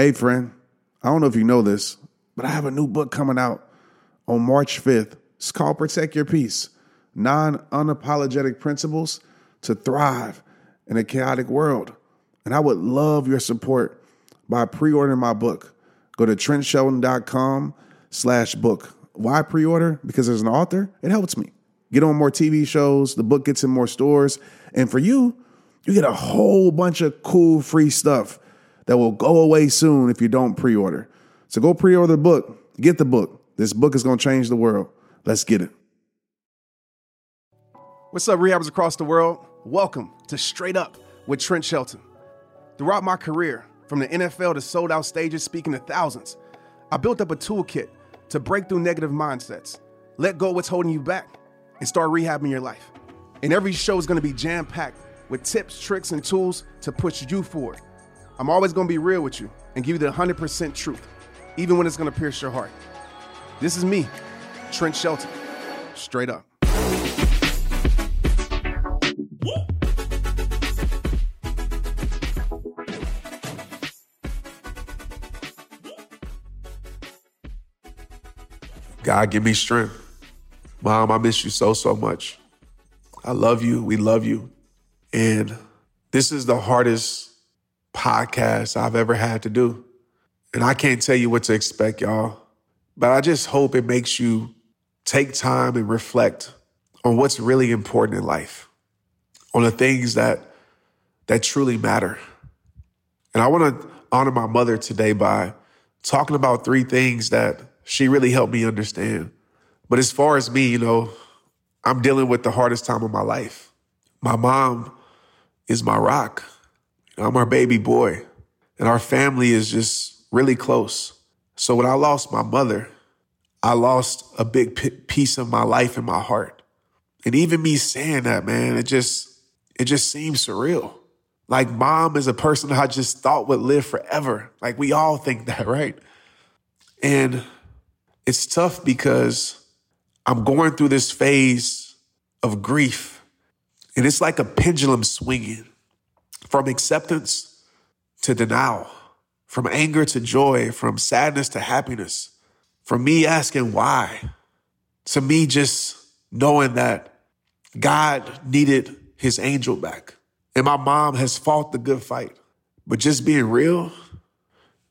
Hey, friend, I don't know if you know this, but I have a new book coming out on March 5th. It's called Protect Your Peace Nine Unapologetic Principles to Thrive in a Chaotic World. And I would love your support by pre ordering my book. Go to trentshelton.com slash book. Why pre order? Because as an author, it helps me. Get on more TV shows, the book gets in more stores. And for you, you get a whole bunch of cool free stuff that will go away soon if you don't pre order. So go pre order the book, get the book. This book is going to change the world. Let's get it. What's up, rehabbers across the world? Welcome to Straight Up with Trent Shelton. Throughout my career, from the NFL to sold out stages speaking to thousands, I built up a toolkit to break through negative mindsets, let go what's holding you back, and start rehabbing your life. And every show is gonna be jam packed with tips, tricks, and tools to push you forward. I'm always gonna be real with you and give you the 100% truth, even when it's gonna pierce your heart. This is me, Trent Shelton, straight up. God, give me strength. Mom, I miss you so, so much. I love you. We love you. And this is the hardest podcast I've ever had to do. And I can't tell you what to expect, y'all. But I just hope it makes you take time and reflect on what's really important in life, on the things that that truly matter. And I want to honor my mother today by talking about three things that she really helped me understand. But as far as me, you know, I'm dealing with the hardest time of my life. My mom is my rock. I'm our baby boy, and our family is just really close. So when I lost my mother, I lost a big p- piece of my life and my heart. And even me saying that, man, it just it just seems surreal. Like mom is a person I just thought would live forever. Like we all think that, right? And it's tough because I'm going through this phase of grief. And it's like a pendulum swinging from acceptance to denial, from anger to joy, from sadness to happiness, from me asking why, to me just knowing that God needed his angel back. And my mom has fought the good fight. But just being real,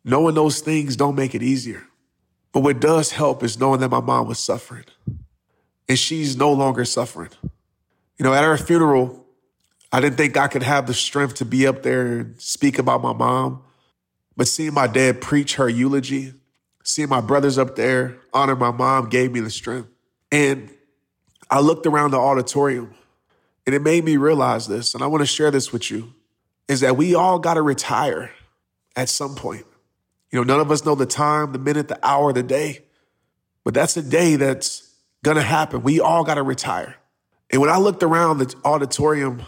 knowing those things don't make it easier. But what does help is knowing that my mom was suffering and she's no longer suffering. You know, at her funeral, I didn't think I could have the strength to be up there and speak about my mom. But seeing my dad preach her eulogy, seeing my brothers up there honor my mom gave me the strength. And I looked around the auditorium and it made me realize this, and I want to share this with you, is that we all got to retire at some point. You know, none of us know the time, the minute, the hour, the day, but that's a day that's going to happen. We all got to retire. And when I looked around the auditorium,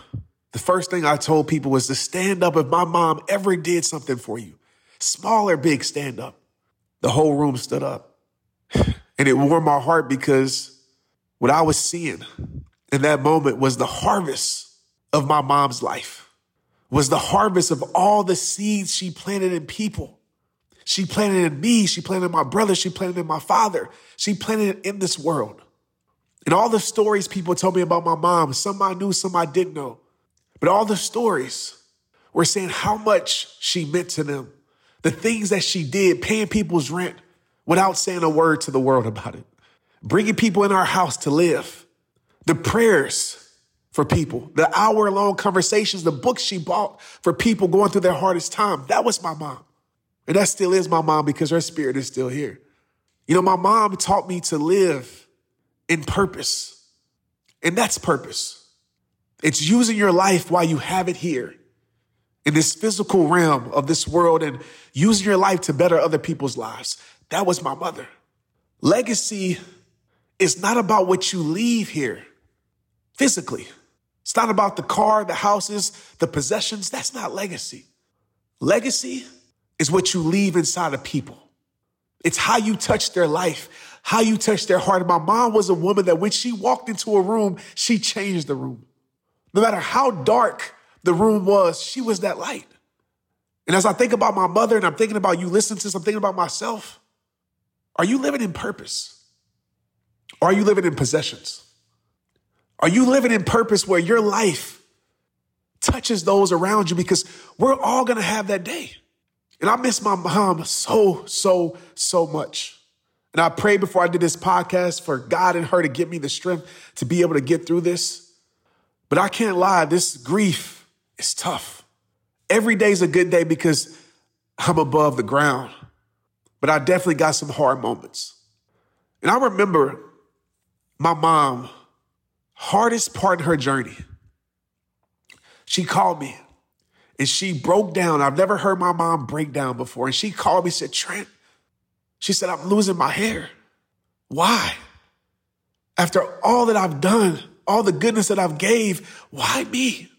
the first thing I told people was to stand up if my mom ever did something for you, small or big, stand up. The whole room stood up. And it warmed my heart because what I was seeing in that moment was the harvest of my mom's life, was the harvest of all the seeds she planted in people. She planted in me. She planted in my brother. She planted in my father. She planted in this world. And all the stories people told me about my mom, some I knew, some I didn't know. But all the stories were saying how much she meant to them, the things that she did, paying people's rent without saying a word to the world about it, bringing people in our house to live, the prayers for people, the hour long conversations, the books she bought for people going through their hardest time. That was my mom. And that still is my mom because her spirit is still here. You know, my mom taught me to live in purpose. And that's purpose. It's using your life while you have it here in this physical realm of this world and using your life to better other people's lives. That was my mother. Legacy is not about what you leave here physically. It's not about the car, the houses, the possessions. That's not legacy. Legacy is what you leave inside of people. It's how you touch their life, how you touch their heart. My mom was a woman that when she walked into a room, she changed the room. No matter how dark the room was, she was that light. And as I think about my mother and I'm thinking about you listening to this, I'm thinking about myself. Are you living in purpose? Or are you living in possessions? Are you living in purpose where your life touches those around you? Because we're all gonna have that day. And I miss my mom so, so, so much. And I prayed before I did this podcast for God and her to give me the strength to be able to get through this. But I can't lie, this grief is tough. Every day's a good day because I'm above the ground. But I definitely got some hard moments. And I remember my mom, hardest part in her journey. She called me and she broke down. I've never heard my mom break down before. And she called me, said, Trent, she said, I'm losing my hair. Why? After all that I've done, all the goodness that I've gave, why me?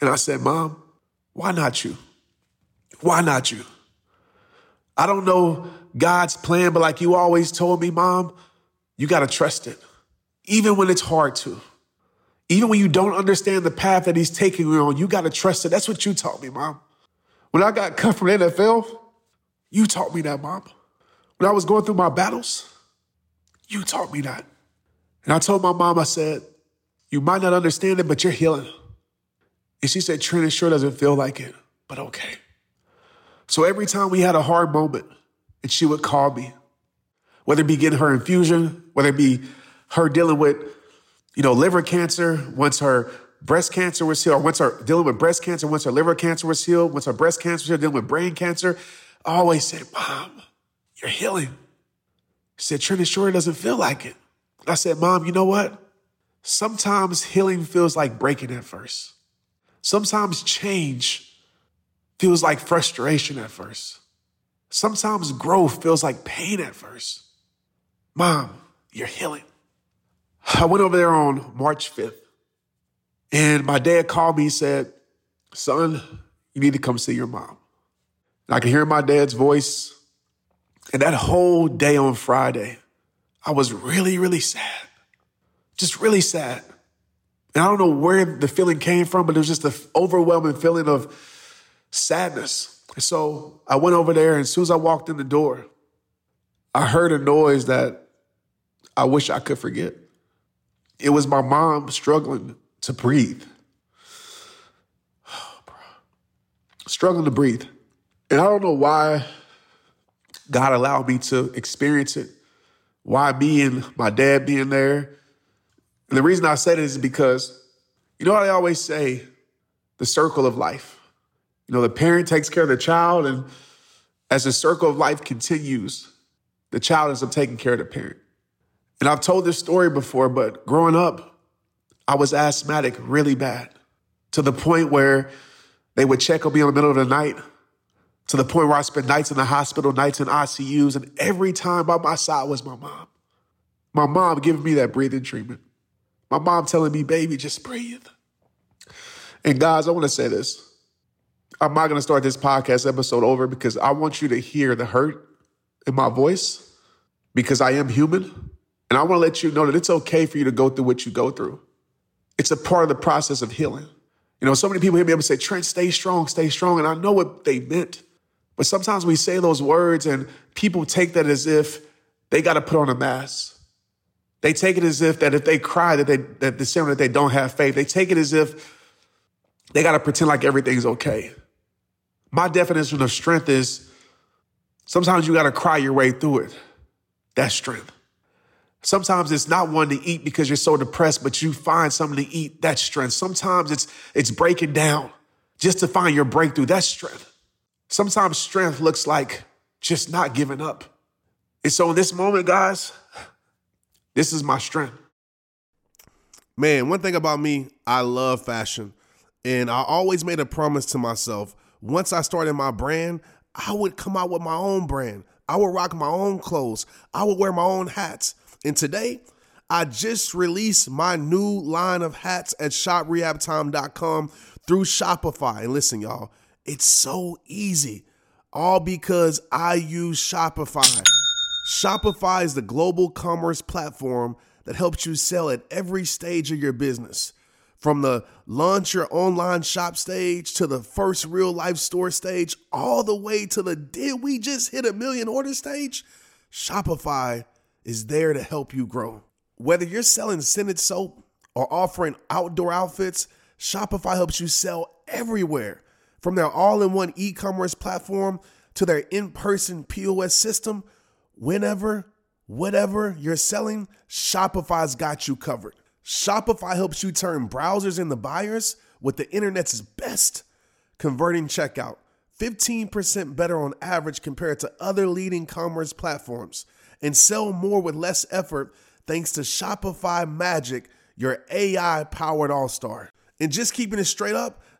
And I said, Mom, why not you? Why not you? I don't know God's plan, but like you always told me, Mom, you got to trust it, even when it's hard to. Even when you don't understand the path that He's taking you on, you got to trust it. That's what you taught me, Mom. When I got cut from NFL, you taught me that, Mom. When I was going through my battles, you taught me that. And I told my mom, I said, You might not understand it, but you're healing. And she said, Trent, it sure doesn't feel like it, but okay. So every time we had a hard moment, and she would call me, whether it be getting her infusion, whether it be her dealing with, you know, liver cancer, once her breast cancer was healed, or once her dealing with breast cancer, once her liver cancer was healed, once her breast cancer was healed, dealing with brain cancer, I always said, Mom, you're healing. She said, Trent, sure doesn't feel like it. I said, Mom, you know what? Sometimes healing feels like breaking at first. Sometimes change feels like frustration at first. Sometimes growth feels like pain at first. Mom, you're healing. I went over there on March 5th, and my dad called me and said, Son, you need to come see your mom. And I could hear my dad's voice and that whole day on Friday, I was really, really sad. Just really sad. And I don't know where the feeling came from, but it was just an overwhelming feeling of sadness. And so I went over there, and as soon as I walked in the door, I heard a noise that I wish I could forget. It was my mom struggling to breathe. struggling to breathe. And I don't know why God allowed me to experience it. Why me and my dad being there. And the reason I said it is because, you know what I always say? The circle of life. You know, the parent takes care of the child, and as the circle of life continues, the child ends up taking care of the parent. And I've told this story before, but growing up, I was asthmatic really bad to the point where they would check on me in the middle of the night to the point where I spent nights in the hospital, nights in ICUs, and every time by my side was my mom. My mom giving me that breathing treatment. My mom telling me, baby, just breathe. And guys, I want to say this. I'm not going to start this podcast episode over because I want you to hear the hurt in my voice because I am human. And I want to let you know that it's okay for you to go through what you go through. It's a part of the process of healing. You know, so many people hear me able to say, Trent, stay strong, stay strong. And I know what they meant. But sometimes we say those words and people take that as if they got to put on a mask. They take it as if that if they cry that they that the saying that they don't have faith. They take it as if they got to pretend like everything's okay. My definition of strength is sometimes you got to cry your way through it. That's strength. Sometimes it's not wanting to eat because you're so depressed, but you find something to eat. That's strength. Sometimes it's it's breaking down just to find your breakthrough. That's strength. Sometimes strength looks like just not giving up. And so in this moment, guys, this is my strength. Man, one thing about me, I love fashion. And I always made a promise to myself once I started my brand, I would come out with my own brand. I would rock my own clothes. I would wear my own hats. And today, I just released my new line of hats at shoprehabtime.com through Shopify. And listen, y'all, it's so easy, all because I use Shopify. Shopify is the global commerce platform that helps you sell at every stage of your business From the launch your online shop stage to the first real life store stage, all the way to the did we just hit a million order stage? Shopify is there to help you grow. Whether you're selling scented soap or offering outdoor outfits, Shopify helps you sell everywhere. From their all in one e commerce platform to their in person POS system, whenever, whatever you're selling, Shopify's got you covered. Shopify helps you turn browsers into buyers with the internet's best converting checkout. 15% better on average compared to other leading commerce platforms. And sell more with less effort thanks to Shopify Magic, your AI powered all star. And just keeping it straight up,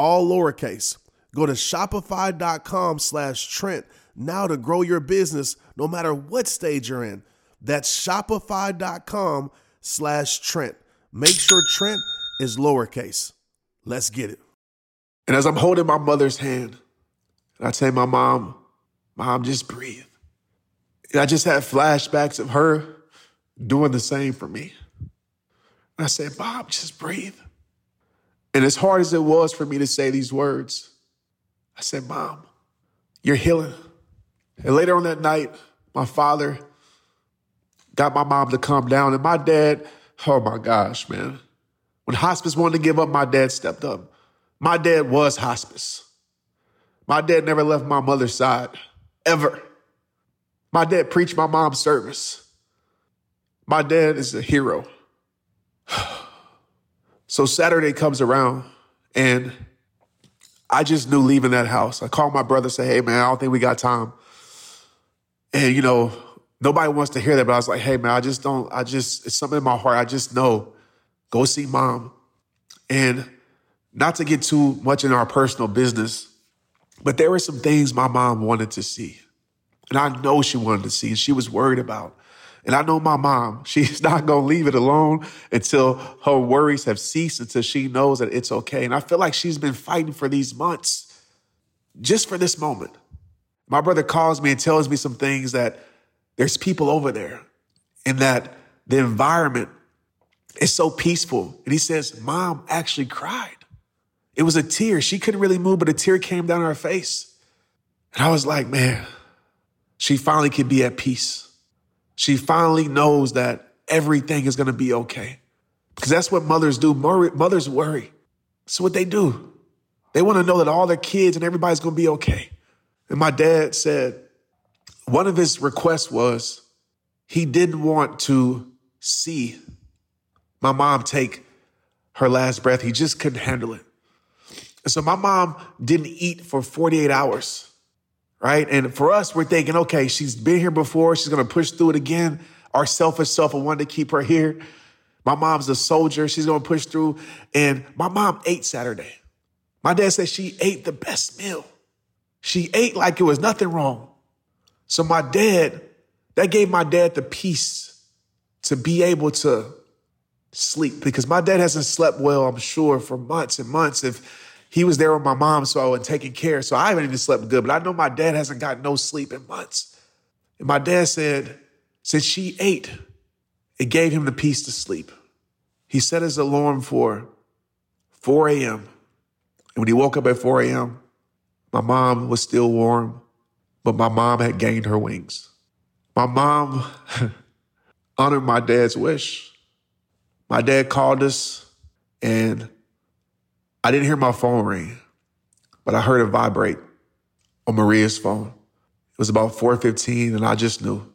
all lowercase. Go to shopify.com slash Trent now to grow your business no matter what stage you're in. That's shopify.com slash Trent. Make sure Trent is lowercase. Let's get it. And as I'm holding my mother's hand, and I say, my mom, mom, just breathe. And I just had flashbacks of her doing the same for me. And I said, Mom, just breathe. And as hard as it was for me to say these words, I said, Mom, you're healing. And later on that night, my father got my mom to calm down. And my dad, oh my gosh, man. When hospice wanted to give up, my dad stepped up. My dad was hospice. My dad never left my mother's side, ever. My dad preached my mom's service. My dad is a hero. so Saturday comes around and I just knew leaving that house. I called my brother, say, hey man, I don't think we got time. And you know, nobody wants to hear that, but I was like, hey man, I just don't, I just, it's something in my heart. I just know, go see mom. And not to get too much in our personal business, but there were some things my mom wanted to see. And I know she wanted to see, and she was worried about. And I know my mom, she's not going to leave it alone until her worries have ceased, until she knows that it's okay. And I feel like she's been fighting for these months just for this moment. My brother calls me and tells me some things that there's people over there and that the environment is so peaceful. And he says, Mom actually cried. It was a tear. She couldn't really move, but a tear came down her face. And I was like, man, she finally can be at peace. She finally knows that everything is going to be okay. Because that's what mothers do. Mothers worry. That's what they do. They want to know that all their kids and everybody's going to be okay. And my dad said one of his requests was he didn't want to see my mom take her last breath. He just couldn't handle it. And so my mom didn't eat for 48 hours, right? And for us, we're thinking, okay, she's been here before. She's going to push through it again. Our selfish self will want to keep her here. My mom's a soldier. She's going to push through. And my mom ate Saturday. My dad said she ate the best meal. She ate like it was nothing wrong. So my dad, that gave my dad the peace to be able to sleep because my dad hasn't slept well, I'm sure, for months and months. If he was there with my mom, so and taking care. So I haven't even slept good, but I know my dad hasn't got no sleep in months. And my dad said, since she ate, it gave him the peace to sleep. He set his alarm for 4 a.m. And when he woke up at 4 a.m., my mom was still warm, but my mom had gained her wings. My mom honored my dad's wish. My dad called us, and I didn't hear my phone ring, but I heard it vibrate on Maria's phone. It was about 4:15 and I just knew.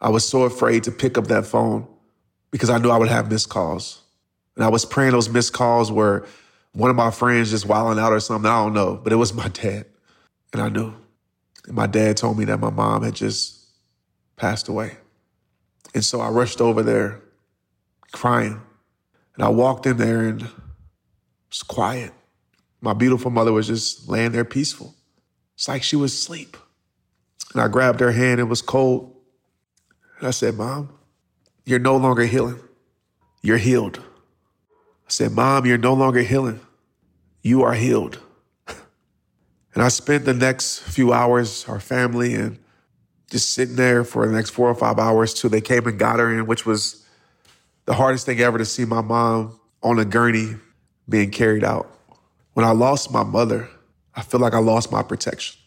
I was so afraid to pick up that phone because I knew I would have missed calls. And I was praying those missed calls were one of my friends just wilding out or something. I don't know, but it was my dad. And I knew. And my dad told me that my mom had just passed away. And so I rushed over there crying. And I walked in there and was quiet. My beautiful mother was just laying there peaceful. It's like she was asleep. And I grabbed her hand, it was cold. And I said, Mom, you're no longer healing. You're healed. I said, Mom, you're no longer healing. You are healed. And I spent the next few hours, our family, and just sitting there for the next four or five hours till they came and got her in, which was the hardest thing ever to see my mom on a gurney being carried out. When I lost my mother, I feel like I lost my protection.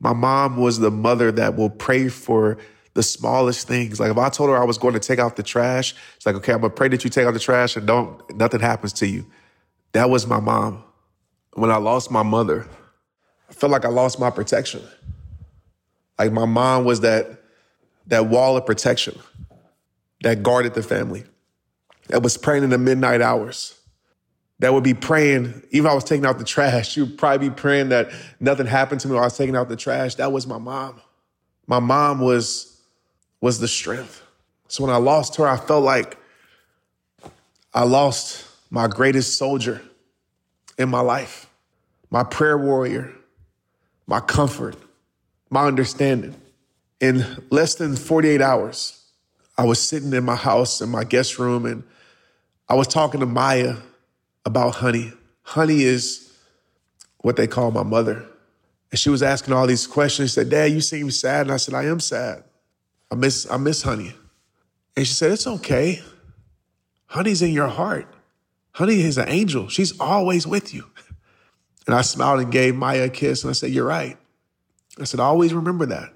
My mom was the mother that will pray for the smallest things. Like if I told her I was going to take out the trash, it's like, okay, I'm gonna pray that you take out the trash and don't nothing happens to you. That was my mom. When I lost my mother, I felt like I lost my protection. Like my mom was that that wall of protection that guarded the family. That was praying in the midnight hours. That would be praying, even I was taking out the trash, she would probably be praying that nothing happened to me while I was taking out the trash. That was my mom. My mom was was the strength. So when I lost her, I felt like I lost my greatest soldier in my life, my prayer warrior, my comfort, my understanding. In less than 48 hours, I was sitting in my house in my guest room and I was talking to Maya about Honey. Honey is what they call my mother. And she was asking all these questions. She said, Dad, you seem sad. And I said, I am sad. I miss I miss Honey. And she said, It's okay. Honey's in your heart. Honey is an angel. She's always with you. And I smiled and gave Maya a kiss and I said, You're right. I said, always remember that.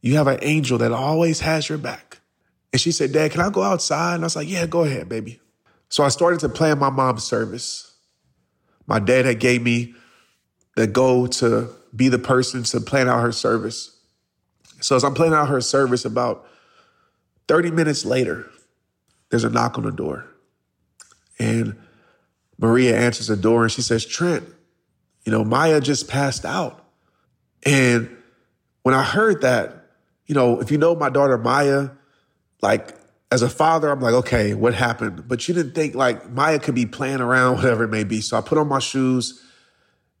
You have an angel that always has your back. And she said, Dad, can I go outside? And I was like, Yeah, go ahead, baby. So I started to plan my mom's service. My dad had gave me the goal to be the person to plan out her service. So as I'm planning out her service, about 30 minutes later, there's a knock on the door. And Maria answers the door and she says, Trent, you know, Maya just passed out. And when I heard that, you know, if you know my daughter Maya, like as a father, I'm like, okay, what happened? But you didn't think like Maya could be playing around, whatever it may be. So I put on my shoes.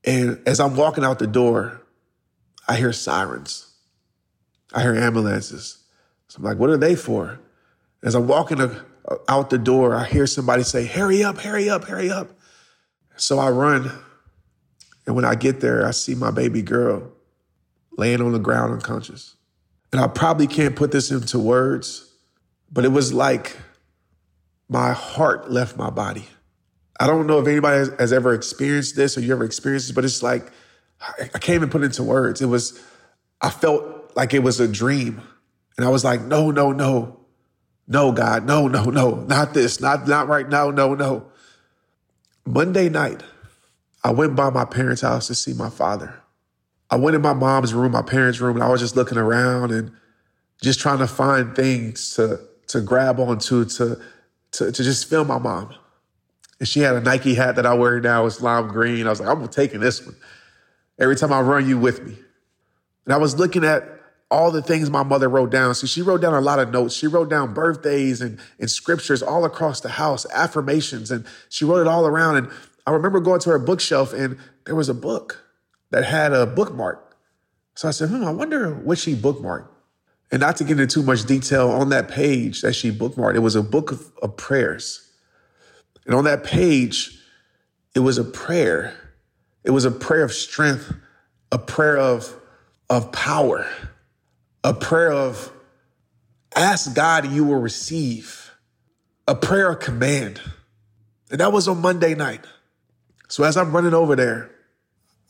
And as I'm walking out the door, I hear sirens. I hear ambulances. So I'm like, what are they for? As I'm walking out the door, I hear somebody say, hurry up, hurry up, hurry up. So I run. And when I get there, I see my baby girl laying on the ground unconscious. And I probably can't put this into words, but it was like my heart left my body. I don't know if anybody has, ever experienced this or you ever experienced this, but it's like, I can't even put it into words. It was, I felt like it was a dream. And I was like, no, no, no. No, God, no, no, no, not this, not not right now, no, no. Monday night, I went by my parents' house to see my father. I went in my mom's room, my parents' room, and I was just looking around and just trying to find things to to grab onto to to, to just film my mom. And she had a Nike hat that I wear now, it's lime green. I was like, I'm taking this one. Every time I run you with me. And I was looking at all the things my mother wrote down. So she wrote down a lot of notes. She wrote down birthdays and, and scriptures all across the house, affirmations, and she wrote it all around. And I remember going to her bookshelf and there was a book that had a bookmark. So I said, hmm, I wonder what she bookmarked. And not to get into too much detail, on that page that she bookmarked, it was a book of, of prayers. And on that page, it was a prayer. It was a prayer of strength, a prayer of, of power a prayer of ask God you will receive, a prayer of command. And that was on Monday night. So as I'm running over there,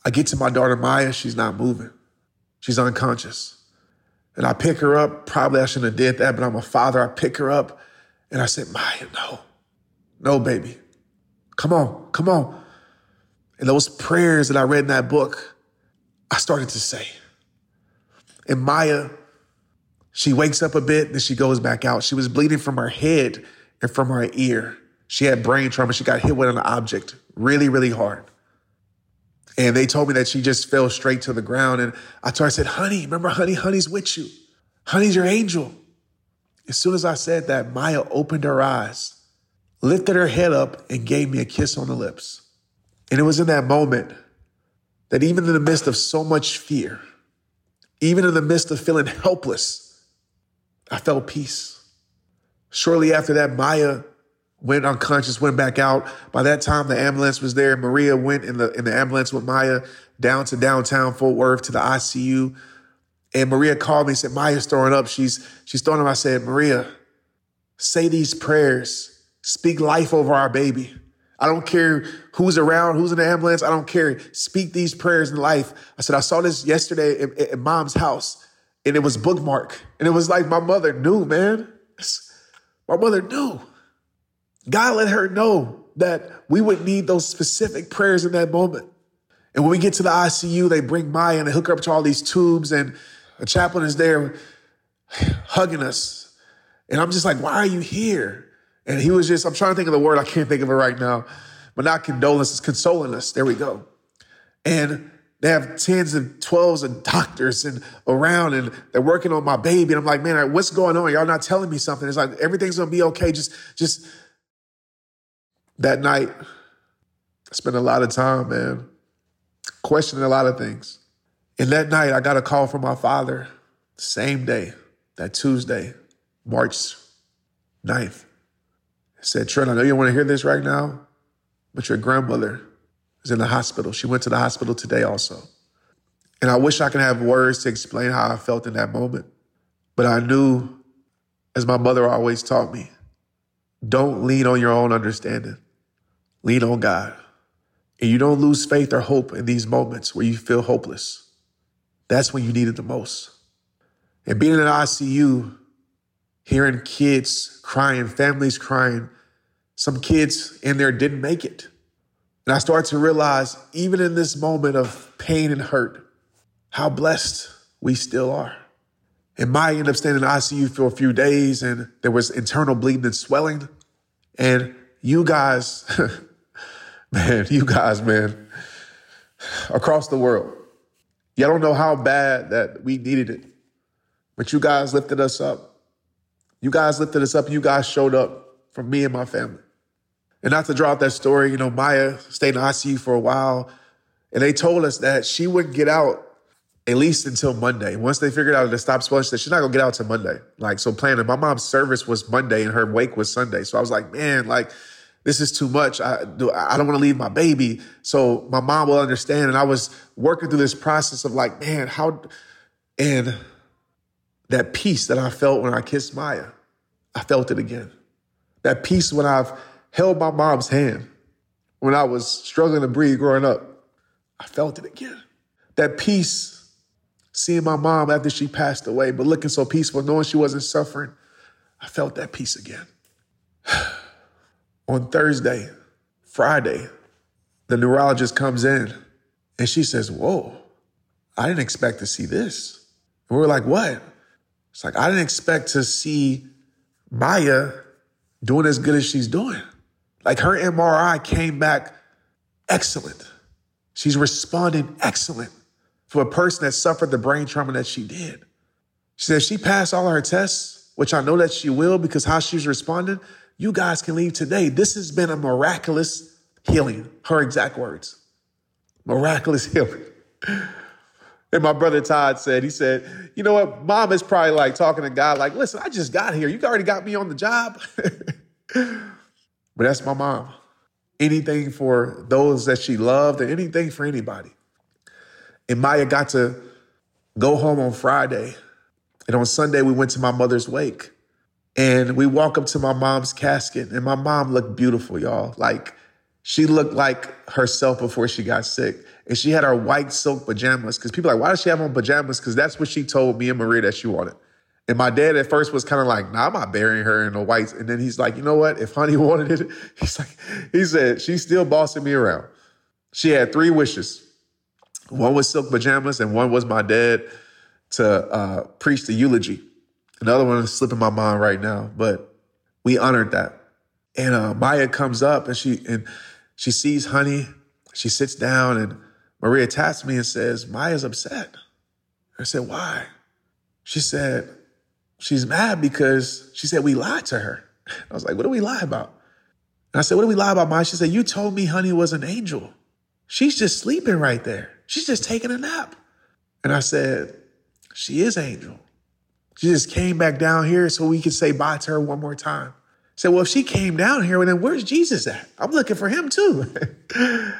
I get to my daughter Maya. She's not moving. She's unconscious. And I pick her up. Probably I shouldn't have did that, but I'm a father. I pick her up and I said, Maya, no, no, baby. Come on, come on. And those prayers that I read in that book, I started to say. And Maya, she wakes up a bit, then she goes back out. She was bleeding from her head and from her ear. She had brain trauma. She got hit with an object really, really hard. And they told me that she just fell straight to the ground. And I told her, I said, honey, remember, honey, honey's with you. Honey's your angel. As soon as I said that, Maya opened her eyes, lifted her head up, and gave me a kiss on the lips. And it was in that moment that even in the midst of so much fear, even in the midst of feeling helpless, I felt peace. Shortly after that, Maya went unconscious, went back out. By that time, the ambulance was there. Maria went in the in the ambulance with Maya down to downtown Fort Worth to the ICU. And Maria called me and said, Maya's throwing up. She's she's throwing up. I said, Maria, say these prayers. Speak life over our baby. I don't care who's around, who's in the ambulance. I don't care. Speak these prayers in life. I said, I saw this yesterday at, mom's house and it was bookmark. And it was like my mother knew, man. My mother knew. God let her know that we would need those specific prayers in that moment. And when we get to the ICU, they bring Maya and they hook her up to all these tubes, and a chaplain is there hugging us. And I'm just like, why are you here? And he was just, I'm trying to think of the word, I can't think of it right now, but not condolences, consoling us. There we go. And they have tens and twelves and doctors and around and they're working on my baby. And I'm like, man, what's going on? Y'all not telling me something. It's like everything's gonna be okay. Just, just that night, I spent a lot of time, man, questioning a lot of things. And that night, I got a call from my father, same day, that Tuesday, March 9th. I said, Trent, I know you don't want to hear this right now, but your grandmother is in the hospital. She went to the hospital today also. And I wish I could have words to explain how I felt in that moment. But I knew, as my mother always taught me, don't lean on your own understanding. Lean on God. And you don't lose faith or hope in these moments where you feel hopeless. That's when you need it the most. And being in an ICU, hearing kids crying, families crying, some kids in there didn't make it. And I started to realize, even in this moment of pain and hurt, how blessed we still are. And Maya ended up staying in the ICU for a few days, and there was internal bleeding and swelling. And you guys, man, you guys, man, across the world. Y'all don't know how bad that we needed it. But you guys lifted us up. You guys lifted us up. You guys showed up for me and my family. And not to draw out that story, you know, Maya stayed in ICU for a while. And they told us that she wouldn't get out at least until Monday. Once they figured out to stop swelling, she's not gonna get out till Monday. Like, so planning. My mom's service was Monday and her wake was Sunday. So I was like, man, like, this is too much. I, do, I don't want to leave my baby. So my mom will understand. And I was working through this process of like, man, how, and that peace that I felt when I kissed Maya, I felt it again. That peace when I've held my mom's hand, when I was struggling to breathe growing up, I felt it again. That peace, seeing my mom after she passed away, but looking so peaceful, knowing she wasn't suffering, I felt that peace again. on Thursday, Friday, the neurologist comes in and she says, Whoa, I didn't expect to see this. And we are like, What? It's like, I didn't expect to see Maya doing as good as she's doing. Like her MRI came back excellent. She's responding excellent for a person that suffered the brain trauma that she did. She said she passed all her tests, which I know that she will because how she's responding, you guys can leave today. This has been a miraculous healing. Her exact words. Miraculous healing. And my brother Todd said, he said, you know what? Mom is probably like talking to God, like, listen, I just got here. You already got me on the job. but that's my mom. Anything for those that she loved and anything for anybody. And Maya got to go home on Friday. And on Sunday, we went to my mother's wake. And we walk up to my mom's casket, and my mom looked beautiful, y'all. Like she looked like herself before she got sick. And she had her white silk pajamas. Cause people are like, why does she have on pajamas? Cause that's what she told me and Maria that she wanted. And my dad at first was kind of like, nah, I'm not burying her in the whites. And then he's like, you know what? If honey wanted it, he's like, he said, she's still bossing me around. She had three wishes. One was silk pajamas, and one was my dad to uh, preach the eulogy. Another one is slipping my mind right now, but we honored that. And uh, Maya comes up and she and she sees Honey. She sits down and Maria taps me and says, "Maya's upset." I said, "Why?" She said, "She's mad because she said we lied to her." I was like, "What do we lie about?" And I said, "What do we lie about, Maya?" She said, "You told me Honey was an angel. She's just sleeping right there. She's just taking a nap." And I said, "She is angel." She just came back down here so we could say bye to her one more time. Said, well, if she came down here, well, then where's Jesus at? I'm looking for him too.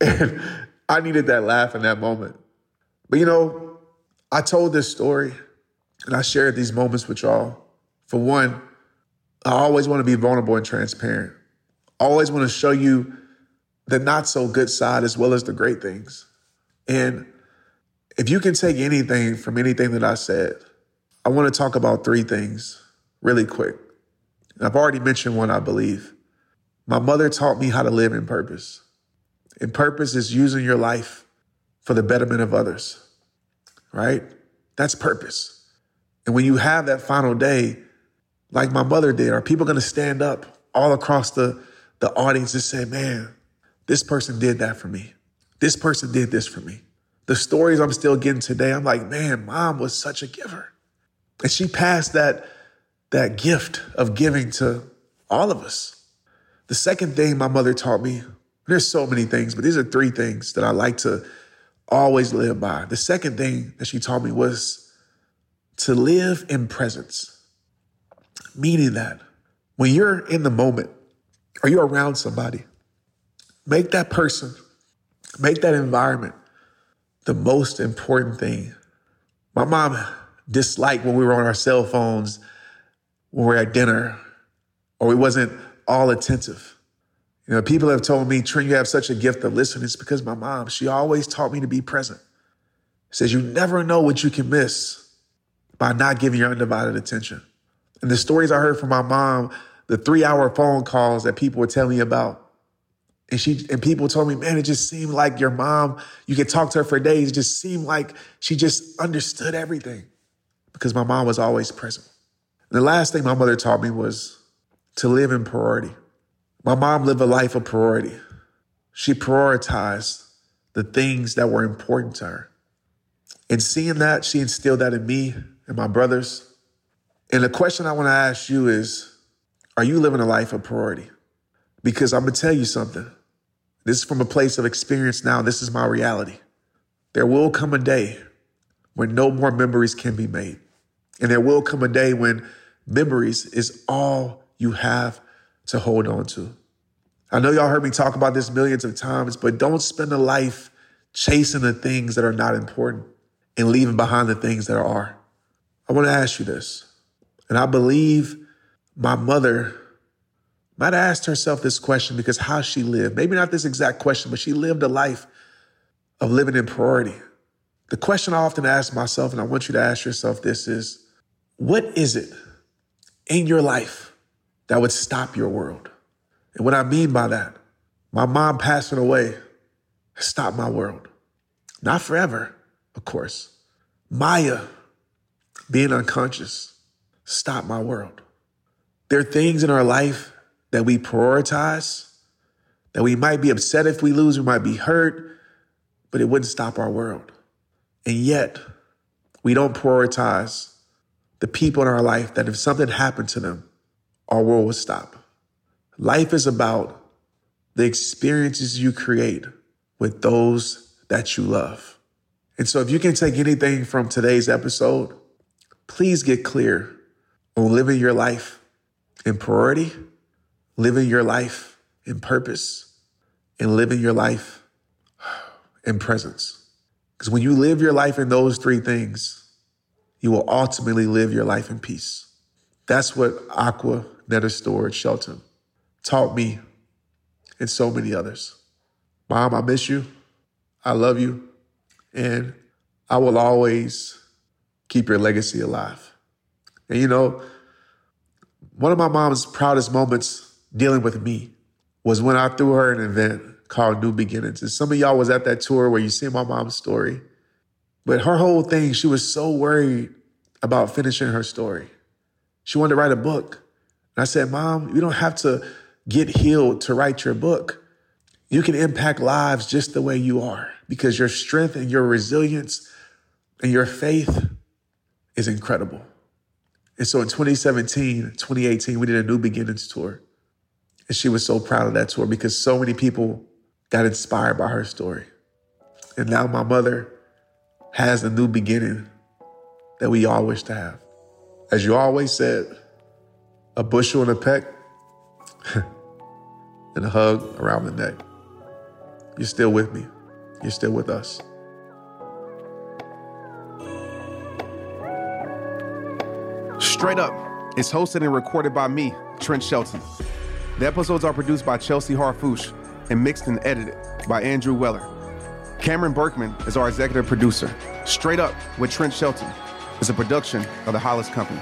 and I needed that laugh in that moment. But you know, I told this story and I shared these moments with y'all. For one, I always want to be vulnerable and transparent. I always want to show you the not so good side as well as the great things. And if you can take anything from anything that I said, I want to talk about three things really quick. I've already mentioned one, I believe. My mother taught me how to live in purpose. And purpose is using your life for the betterment of others, right? That's purpose. And when you have that final day, like my mother did, are people going to stand up all across the, the audience and say, man, this person did that for me. This person did this for me. The stories I'm still getting today, I'm like, man, mom was such a giver. And she passed that, that gift of giving to all of us. The second thing my mother taught me, there's so many things, but these are three things that I like to always live by. The second thing that she taught me was to live in presence, meaning that when you're in the moment or you're around somebody, make that person, make that environment the most important thing. My mom dislike when we were on our cell phones, when we are at dinner, or we wasn't all attentive. You know, people have told me, Trent, you have such a gift of listening. It's because my mom, she always taught me to be present. Says you never know what you can miss by not giving your undivided attention. And the stories I heard from my mom, the three hour phone calls that people were telling me about, and she and people told me, man, it just seemed like your mom, you could talk to her for days. It just seemed like she just understood everything because my mom was always present. And the last thing my mother taught me was to live in priority. My mom lived a life of priority. She prioritized the things that were important to her. And seeing that, she instilled that in me and my brothers. And the question I want to ask you is Are you living a life of priority? Because I'm going to tell you something. This is from a place of experience now. This is my reality. There will come a day when no more memories can be made. And there will come a day when memories is all you have to hold on to. I know y'all heard me talk about this millions of times, but don't spend a life chasing the things that are not important and leaving behind the things that are. I want to ask you this. And I believe my mother might have asked herself this question because how she lived, maybe not this exact question, but she lived a life of living in priority. The question I often ask myself, and I want you to ask yourself this is what is it in your life that would stop your world? And what I mean by that, my mom passing away stopped my world. Not forever, of course. Maya being unconscious stopped my world. There are things in our life that we prioritize, that we might be upset if we lose, we might be hurt, but it wouldn't stop our world. And yet, we don't prioritize the people in our life that if something happened to them, our world would stop. Life is about the experiences you create with those that you love. And so, if you can take anything from today's episode, please get clear on living your life in priority, living your life in purpose, and living your life in presence. Because when you live your life in those three things, you will ultimately live your life in peace. That's what Aqua Netta Storage Shelton taught me and so many others. Mom, I miss you. I love you. And I will always keep your legacy alive. And you know, one of my mom's proudest moments dealing with me was when I threw her an event called New Beginnings. And some of y'all was at that tour where you see my mom's story. But her whole thing, she was so worried about finishing her story. She wanted to write a book. And I said, Mom, you don't have to get healed to write your book. You can impact lives just the way you are because your strength and your resilience and your faith is incredible. And so in 2017, 2018, we did a New Beginnings tour. And she was so proud of that tour because so many people got inspired by her story. And now my mother has a new beginning that we all wish to have. As you always said, a bushel and a peck and a hug around the neck. You're still with me. You're still with us. Straight Up is hosted and recorded by me, Trent Shelton. The episodes are produced by Chelsea Harfouche and mixed and edited by Andrew Weller. Cameron Berkman is our executive producer. Straight Up with Trent Shelton is a production of the Hollis Company.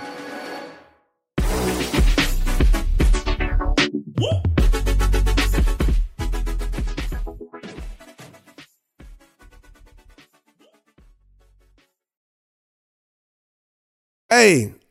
Hey,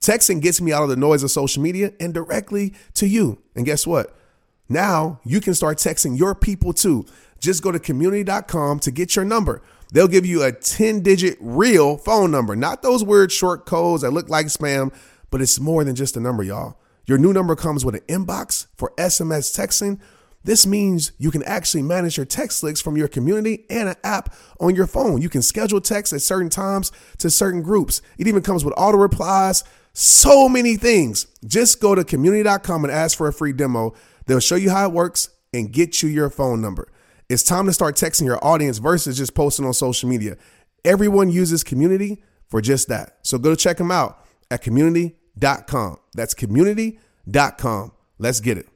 Texting gets me out of the noise of social media and directly to you. And guess what? Now you can start texting your people too. Just go to community.com to get your number. They'll give you a 10 digit real phone number, not those weird short codes that look like spam, but it's more than just a number, y'all. Your new number comes with an inbox for SMS texting. This means you can actually manage your text links from your community and an app on your phone. You can schedule texts at certain times to certain groups. It even comes with auto replies, so many things. Just go to community.com and ask for a free demo. They'll show you how it works and get you your phone number. It's time to start texting your audience versus just posting on social media. Everyone uses community for just that. So go to check them out at community.com. That's community.com. Let's get it.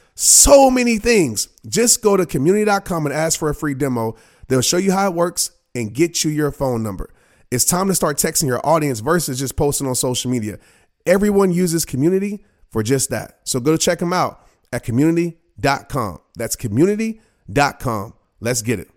so many things. Just go to community.com and ask for a free demo. They'll show you how it works and get you your phone number. It's time to start texting your audience versus just posting on social media. Everyone uses community for just that. So go check them out at community.com. That's community.com. Let's get it.